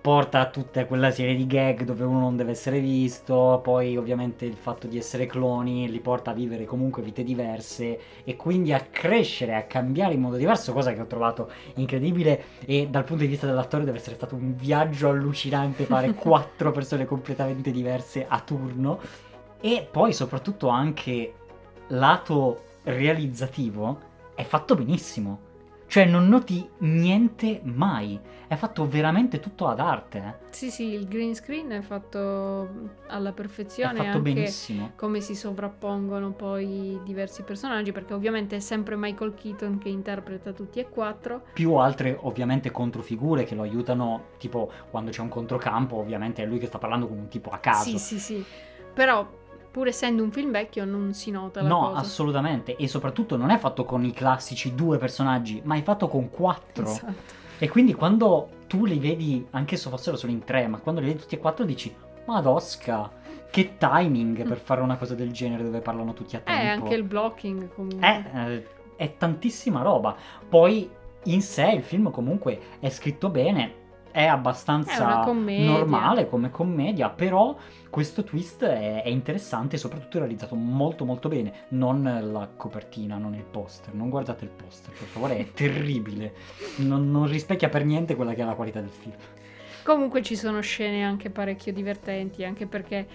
porta a tutta quella serie di gag dove uno non deve essere visto, poi ovviamente il fatto di essere cloni li porta a vivere comunque vite diverse e quindi a crescere, a cambiare in modo diverso, cosa che ho trovato incredibile e dal punto di vista dell'attore deve essere stato un viaggio allucinante fare quattro persone completamente diverse a turno e poi soprattutto anche lato realizzativo è fatto benissimo cioè non noti niente mai. È fatto veramente tutto ad arte. Eh? Sì, sì, il green screen è fatto alla perfezione. È fatto benissimo. Come si sovrappongono poi diversi personaggi, perché ovviamente è sempre Michael Keaton che interpreta tutti e quattro. Più altre ovviamente controfigure che lo aiutano, tipo quando c'è un controcampo, ovviamente è lui che sta parlando con un tipo a caso. Sì, sì, sì. Però pur essendo un film vecchio non si nota la no, cosa. No, assolutamente. E soprattutto non è fatto con i classici due personaggi, ma è fatto con quattro. Esatto. E quindi quando tu li vedi, anche se fossero solo in tre, ma quando li vedi tutti e quattro dici, Madosca, che timing per fare una cosa del genere dove parlano tutti a tempo. Eh, anche il blocking comunque. È, eh, è tantissima roba. Poi in sé il film comunque è scritto bene, è abbastanza è normale come commedia, però questo twist è, è, interessante e soprattutto realizzato molto molto bene. Non la copertina, non il poster. Non guardate il poster, per favore, è terribile. Non, non rispecchia per niente quella che è la qualità del film. Comunque ci sono scene anche parecchio divertenti, anche perché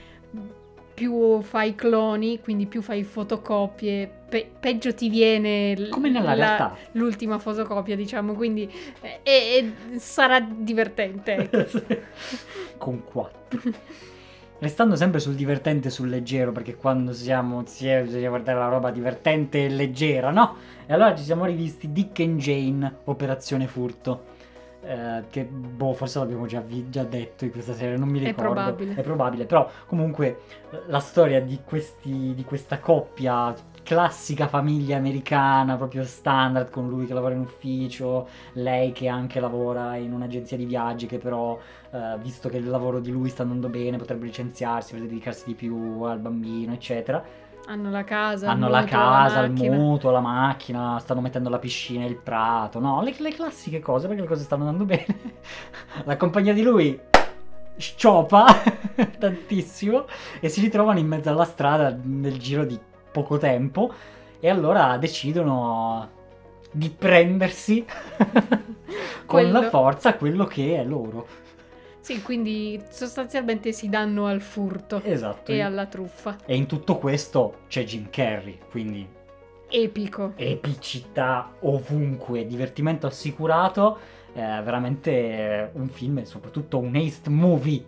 più fai cloni, quindi più fai fotocopie, pe- peggio ti viene l- Come nella la- l'ultima fotocopia, diciamo, quindi eh, e- e sarà divertente. ecco. Con quattro. Restando sempre sul divertente e sul leggero, perché quando siamo insieme bisogna guardare la roba divertente e leggera, no? E allora ci siamo rivisti Dick and Jane, Operazione Furto. Eh, che boh, forse l'abbiamo già, vi- già detto in questa serie, non mi È ricordo. probabile. È probabile, però comunque eh, la storia di, questi, di questa coppia, classica famiglia americana, proprio standard, con lui che lavora in ufficio, lei che anche lavora in un'agenzia di viaggi, che però, eh, visto che il lavoro di lui sta andando bene, potrebbe licenziarsi per dedicarsi di più al bambino, eccetera. Hanno la casa, il Hanno la mutuo, casa, il macchina. mutuo, la macchina, stanno mettendo la piscina, il prato, no? Le, le classiche cose perché le cose stanno andando bene. la compagnia di lui sciopa tantissimo e si ritrovano in mezzo alla strada nel giro di poco tempo e allora decidono di prendersi con la Quello. forza quello che è loro. Sì, quindi sostanzialmente si danno al furto Esatto. e alla truffa. E in tutto questo c'è Jim Carrey, quindi Epico. epicità ovunque, divertimento assicurato, eh, veramente eh, un film e soprattutto un haste movie.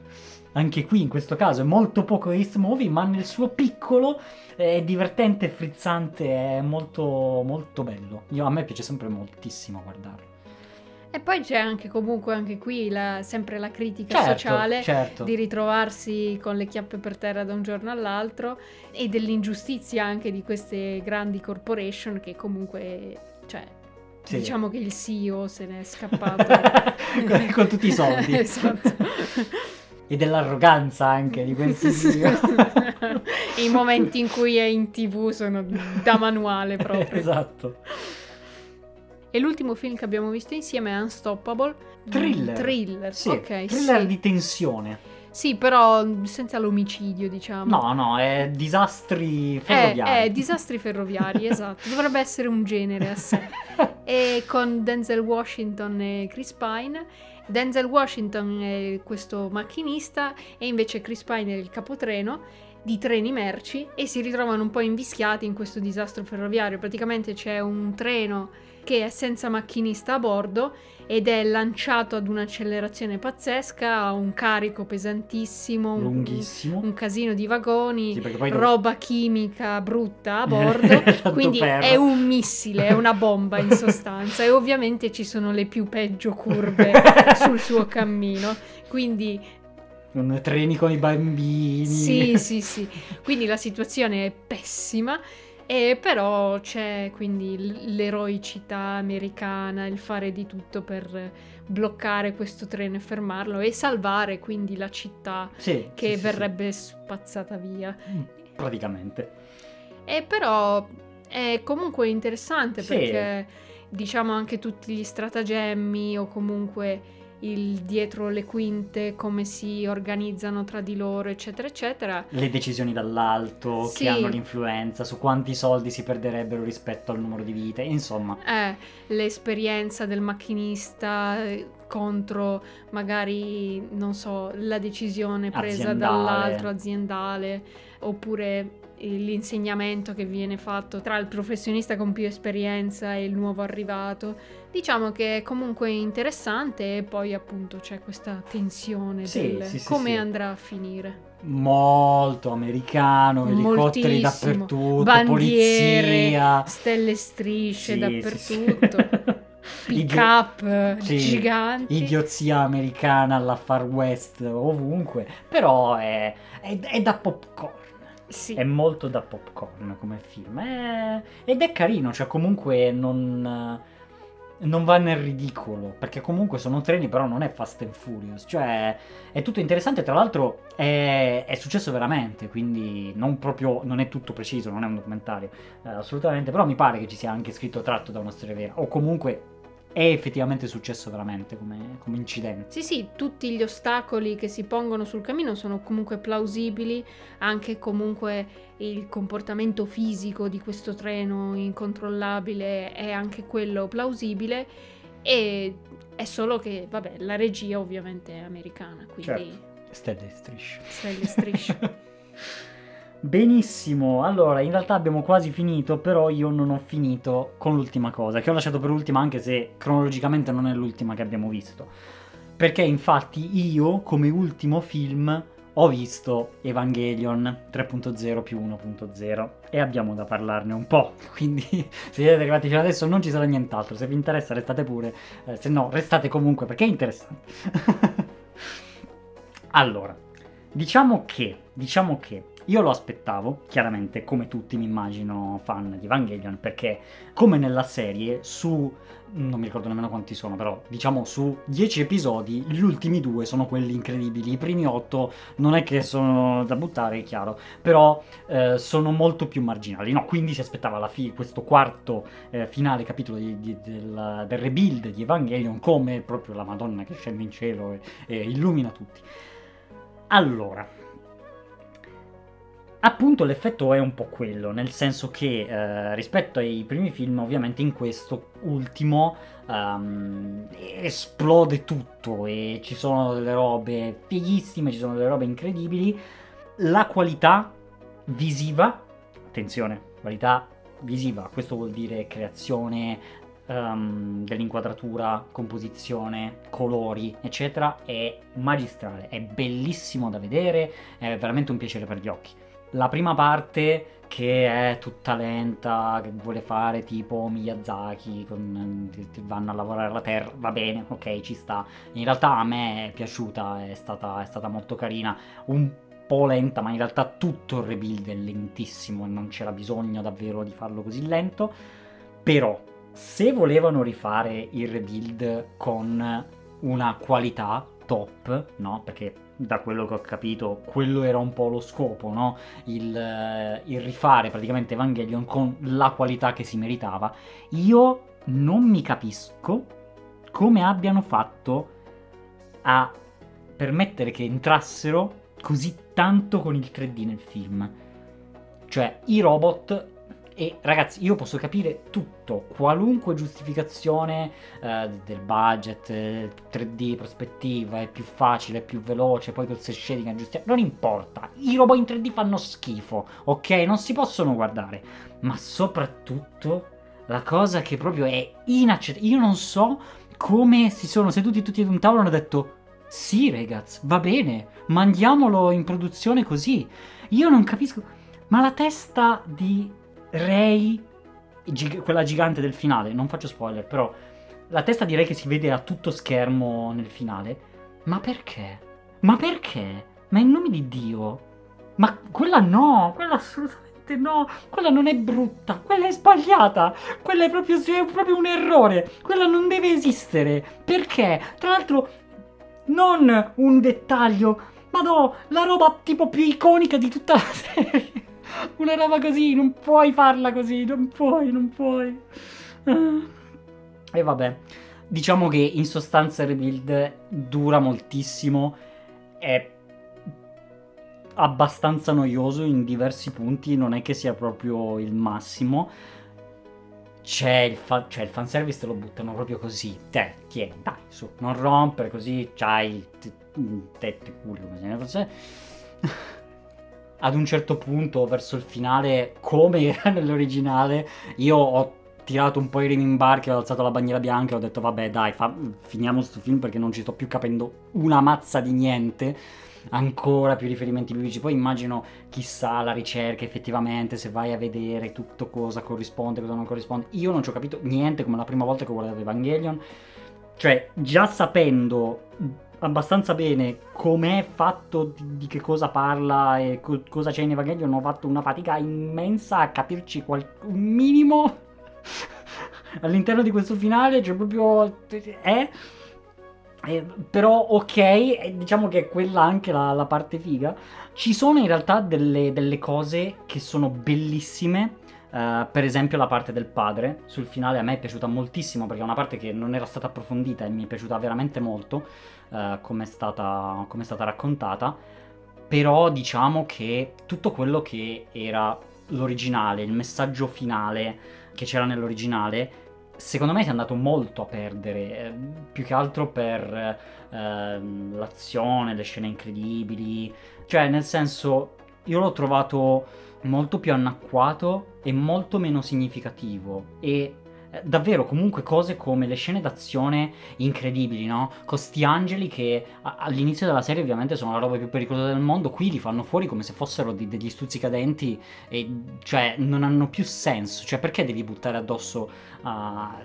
Anche qui in questo caso è molto poco haste movie, ma nel suo piccolo è divertente, frizzante, è molto molto bello. Io, a me piace sempre moltissimo guardarlo. E poi c'è anche comunque anche qui la- sempre la critica Certo, sociale certo. di ritrovarsi con le chiappe per terra da un giorno all'altro e dell'ingiustizia anche di queste grandi corporation che comunque, cioè, Sì. diciamo che il CEO se n'è scappato. con, con tutti i soldi. esatto. E dell'arroganza anche di questi video. I momenti in cui è in tv sono da manuale proprio. esatto. E l'ultimo film che abbiamo visto insieme è Unstoppable. Thriller. Thriller, Sì, ok. thriller sì. di tensione. Sì, però senza l'omicidio, diciamo. No, no, è disastri ferroviari. eh, disastri ferroviari, esatto. Dovrebbe essere un genere a sé. E con Denzel Washington e Chris Pine. Denzel Washington è questo macchinista e invece Chris Pine è il capotreno di treni merci e si ritrovano un po' invischiati in questo disastro ferroviario. Praticamente c'è un treno che è senza macchinista a bordo ed è lanciato ad un'accelerazione pazzesca, ha un carico pesantissimo, un- Lunghissimo. un casino di vagoni, Sì, poi roba chimica brutta a bordo, quindi per. è un missile, è una bomba in sostanza e ovviamente ci sono le più peggio curve sul suo cammino. Quindi Con treni con i bambini. sì, sì, sì. Quindi la situazione è pessima. E però c'è quindi l'eroicità americana, il fare di tutto per bloccare questo treno e fermarlo e salvare quindi la città Sì, che sì, sì, verrebbe spazzata via. sì. Mm, Praticamente. E però è comunque interessante Sì. perché diciamo anche tutti gli stratagemmi o comunque il dietro le quinte, come si organizzano tra di loro, eccetera, eccetera. Le decisioni dall'alto Sì. che hanno l'influenza su quanti soldi si perderebbero rispetto al numero di vite. Insomma, Eh, l'esperienza del macchinista eh, contro magari, non so, la decisione presa Aziendale. dall'altro aziendale, oppure l'insegnamento che viene fatto tra il professionista con più esperienza e il nuovo arrivato. Diciamo che è comunque interessante e poi appunto c'è questa tensione Sì, del sì, sì, come andrà a finire. molto americano, elicotteri dappertutto, Bandiere, polizia. stelle strisce dappertutto. pick up sì, giganti. Idiozia americana alla Far West ovunque, però è, è- è da popcorn. Sì. È molto da popcorn come film. È- ed è carino, cioè comunque non, non va nel ridicolo, perché comunque sono treni, però non è Fast and Furious. Cioè è tutto interessante, tra l'altro è, è successo veramente, quindi non proprio, non è tutto preciso, non è un documentario, eh, assolutamente, però mi pare che ci sia anche scritto tratto da una storia vera, o comunque è effettivamente successo veramente come, come incidente. Sì, sì, tutti gli ostacoli che si pongono sul cammino sono comunque plausibili, anche comunque il comportamento fisico di questo treno incontrollabile è anche quello plausibile e è solo che, vabbè, la regia ovviamente è americana, quindi Certo. Stelle e strisce. stelle e strisce. Benissimo, allora in realtà abbiamo quasi finito, però io non ho finito con l'ultima cosa, che ho lasciato per ultima anche se cronologicamente non è l'ultima che abbiamo visto. Perché infatti io come ultimo film ho visto Evangelion 3.0 più 1.0 e abbiamo da parlarne un po', quindi se siete arrivati fino adesso non ci sarà nient'altro, se vi interessa restate pure, eh, se no restate comunque perché è interessante. allora, diciamo che, diciamo che io lo aspettavo, chiaramente come tutti mi immagino fan di Evangelion, perché come nella serie su non mi ricordo nemmeno quanti sono, però diciamo su 10 episodi, gli ultimi due sono quelli incredibili. I primi 8 non è che sono da buttare, è chiaro, però eh, sono molto più marginali. No, quindi si aspettava fine questo quarto eh, finale capitolo di- di- del, del rebuild di Evangelion come proprio la Madonna che scende in cielo e, e illumina tutti. Allora, Appunto l'effetto è un po' quello, nel senso che eh, rispetto ai primi film, ovviamente in questo ultimo ehm, esplode tutto e ci sono delle robe fighissime, ci sono delle robe incredibili. La qualità visiva, attenzione, qualità visiva, questo vuol dire creazione ehm, dell'inquadratura, composizione, colori, eccetera, è magistrale, è bellissimo da vedere, è veramente un piacere per gli occhi la prima parte che è tutta lenta, che vuole fare tipo Miyazaki, con, vanno a lavorare alla terra, va bene, ok, ci sta. In realtà a me è piaciuta, è stata, è stata molto carina, un po' lenta, ma in realtà tutto il rebuild è lentissimo e non c'era bisogno davvero di farlo così lento. Però, se volevano rifare il rebuild con una qualità top, no? Perché da quello che ho capito, quello era un po' lo scopo, no? Il, eh, il rifare praticamente Evangelion con la qualità che si meritava. Io non mi capisco come abbiano fatto a permettere che entrassero così tanto con il 3D nel film. Cioè, i robot e ragazzi, io posso capire tutto, qualunque giustificazione eh, del budget, eh, 3D, prospettiva, è più facile, è più veloce, poi col cel shading aggiustiamo, non importa. I robot in 3D fanno schifo, ok? Non si possono guardare, ma soprattutto la cosa che proprio è inaccettabile. Io non so come si sono seduti tutti ad un tavolo e hanno detto sì, ragazzi, va bene, mandiamolo in produzione così. Io non capisco, ma la testa di Rey, gig- quella gigante del finale, non faccio spoiler, però la testa di Rey che si vede a tutto schermo nel finale, ma perché? Ma perché? Ma in nome di Dio? Ma quella no, quella assolutamente no, quella non è brutta, quella è sbagliata, quella è proprio, è proprio un errore, quella non deve esistere. Perché? Tra l'altro, non un dettaglio, ma no, la roba tipo più iconica di tutta la serie. Una roba così, non puoi farla così, non puoi, non puoi. E vabbè, diciamo che in sostanza il rebuild dura moltissimo, è abbastanza noioso in diversi punti, non è che sia proprio il massimo. C'è il, fa- cioè il fanservice te lo buttano proprio così. Te, tieni, dai, su, non rompere così, c'hai tetto e culo, come se ne fosse ad un certo punto, verso il finale, come era nell'originale, io ho tirato un po' i remi in barca, ho alzato la bandiera bianca e ho detto vabbè dai, fa- finiamo questo film perché non ci sto più capendo una mazza di niente. Ancora più riferimenti biblici. Poi immagino chissà la ricerca effettivamente, se vai a vedere tutto cosa corrisponde, cosa non corrisponde. Io non ci ho capito niente come la prima volta che ho guardato Evangelion. Cioè, già sapendo abbastanza bene com'è fatto, di, di che cosa parla e co- cosa c'è in Evangelion, ho fatto una fatica immensa a capirci qual- un minimo all'interno di questo finale, cioè proprio è... Eh, però ok, diciamo che è quella anche la, la, parte figa. Ci sono in realtà delle, delle cose che sono bellissime. Uh, per esempio la parte del padre sul finale a me è piaciuta moltissimo perché è una parte che non era stata approfondita e mi è piaciuta veramente molto uh, come, è stata, come è stata raccontata. Però diciamo che tutto quello che era l'originale, il messaggio finale che c'era nell'originale, secondo me si è andato molto a perdere, eh, più che altro per eh, l'azione, le scene incredibili, cioè nel senso io l'ho trovato molto più anacquato e molto meno significativo e eh, davvero comunque cose come le scene d'azione incredibili, no? Con sti angeli che all'inizio della serie ovviamente sono la roba più pericolosa del mondo, qui li fanno fuori come se fossero di, degli stuzzicadenti e cioè non hanno più senso, cioè perché devi buttare addosso a,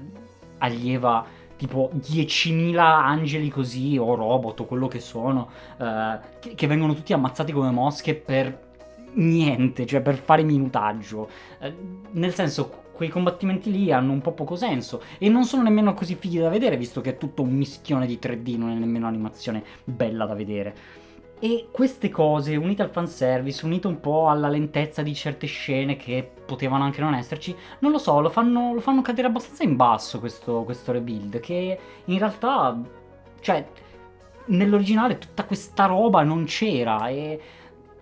agli Eva tipo 10.000 angeli così o robot o quello che sono uh, che, che vengono tutti ammazzati come mosche per niente, cioè per fare minutaggio. Uh, nel senso, quei combattimenti lì hanno un po' poco senso e non sono nemmeno così fighi da vedere visto che è tutto un mischione di 3D, non è nemmeno un'animazione bella da vedere. E queste cose, unite al fanservice, unite un po' alla lentezza di certe scene che potevano anche non esserci, non lo so, lo fanno, lo fanno cadere abbastanza in basso questo, questo rebuild, che in realtà, cioè, nell'originale tutta questa roba non c'era e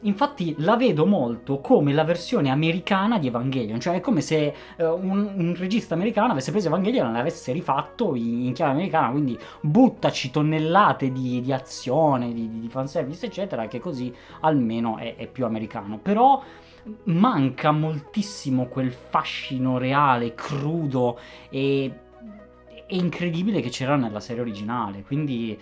Infatti la vedo molto come la versione americana di Evangelion, cioè è come se uh, un, un, regista americano avesse preso Evangelion e l'avesse rifatto in, in, chiave americana, quindi buttaci tonnellate di, di azione, di, di, fanservice, eccetera, che così almeno è, è più americano. Però manca moltissimo quel fascino reale, crudo e, e incredibile che c'era nella serie originale, quindi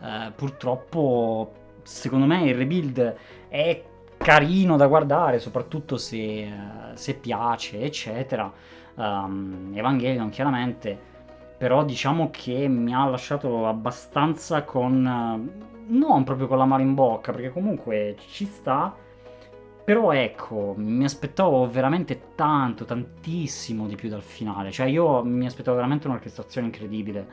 uh, purtroppo secondo me il rebuild è carino da guardare, soprattutto se, se piace, eccetera. Um, Evangelion chiaramente, però diciamo che mi ha lasciato abbastanza con... non proprio con la mano in bocca, perché comunque ci sta. Però ecco, mi aspettavo veramente tanto, tantissimo di più dal finale. Cioè io mi aspettavo veramente un'orchestrazione incredibile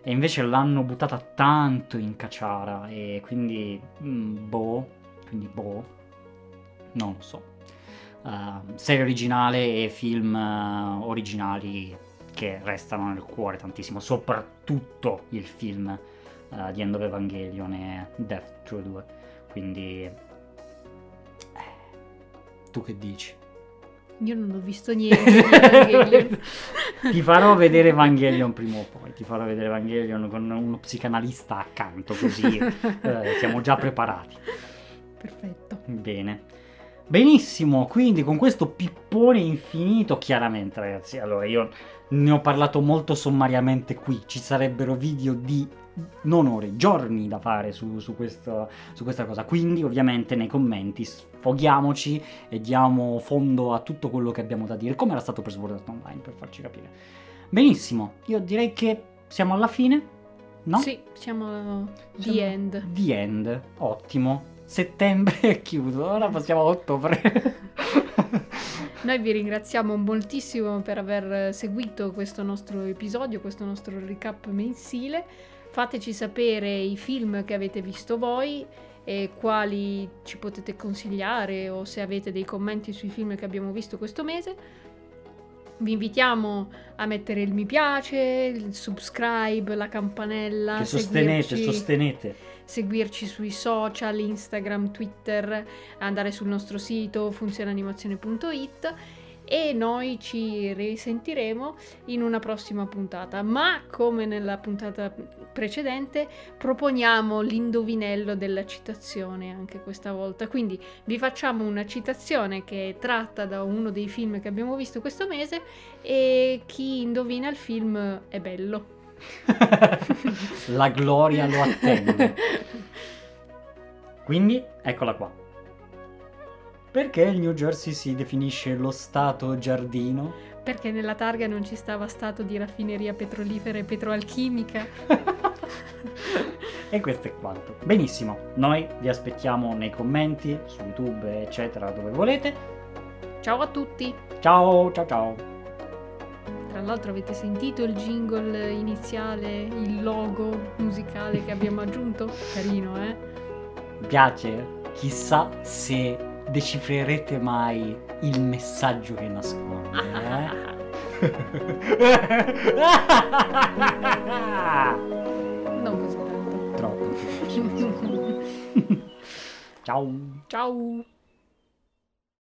e invece l'hanno buttata tanto in cacciara e quindi mm, boh, quindi boh, non lo so. Uh, serie originale e film uh, originali che restano nel cuore tantissimo, soprattutto il film uh, di End of Evangelion e Death True 2. Quindi eh, tu che dici? Io non ho visto niente. ti farò vedere Evangelion prima o poi. Ti farò vedere Evangelion con uno psicanalista accanto, così eh, siamo già preparati. Perfetto. Bene. Benissimo, quindi con questo pippone infinito, chiaramente ragazzi, allora io ne ho parlato molto sommariamente qui, ci sarebbero video di non ore, giorni da fare su, su, questo, su questa cosa, quindi ovviamente nei commenti sfoghiamoci e diamo fondo a tutto quello che abbiamo da dire, come era stato per Sword Online, per farci capire. Benissimo, io direi che siamo alla fine, no? Sì, siamo the end. The end, ottimo settembre è chiuso, ora passiamo a ottobre. Noi vi ringraziamo moltissimo per aver seguito questo nostro episodio, questo nostro recap mensile. Fateci sapere i film che avete visto voi e quali ci potete consigliare o se avete dei commenti sui film che abbiamo visto questo mese. Vi invitiamo a mettere il mi piace, il subscribe, la campanella. Che sostenete, sostenete seguirci sui social, Instagram, Twitter, andare sul nostro sito funzionanimazione.it e noi ci risentiremo in una prossima puntata. Ma come nella puntata precedente, proponiamo l'indovinello della citazione anche questa volta. Quindi vi facciamo una citazione che è tratta da uno dei film che abbiamo visto questo mese e chi indovina il film è bello. La gloria lo attende. Quindi, eccola qua. Perché il New Jersey si definisce lo stato giardino? Perché nella targa non ci stava stato di raffineria petrolifera e petroalchimica. e questo è quanto. Benissimo, noi vi aspettiamo nei commenti, su YouTube, eccetera, dove volete. Ciao a tutti. Ciao, ciao, ciao. Tra l'altro avete sentito il jingle iniziale, il logo musicale che abbiamo aggiunto? Carino, eh? Mi piace. Chissà se decifrerete mai il messaggio che nasconde, eh? non così tanto. Troppo. Ciao. Ciao.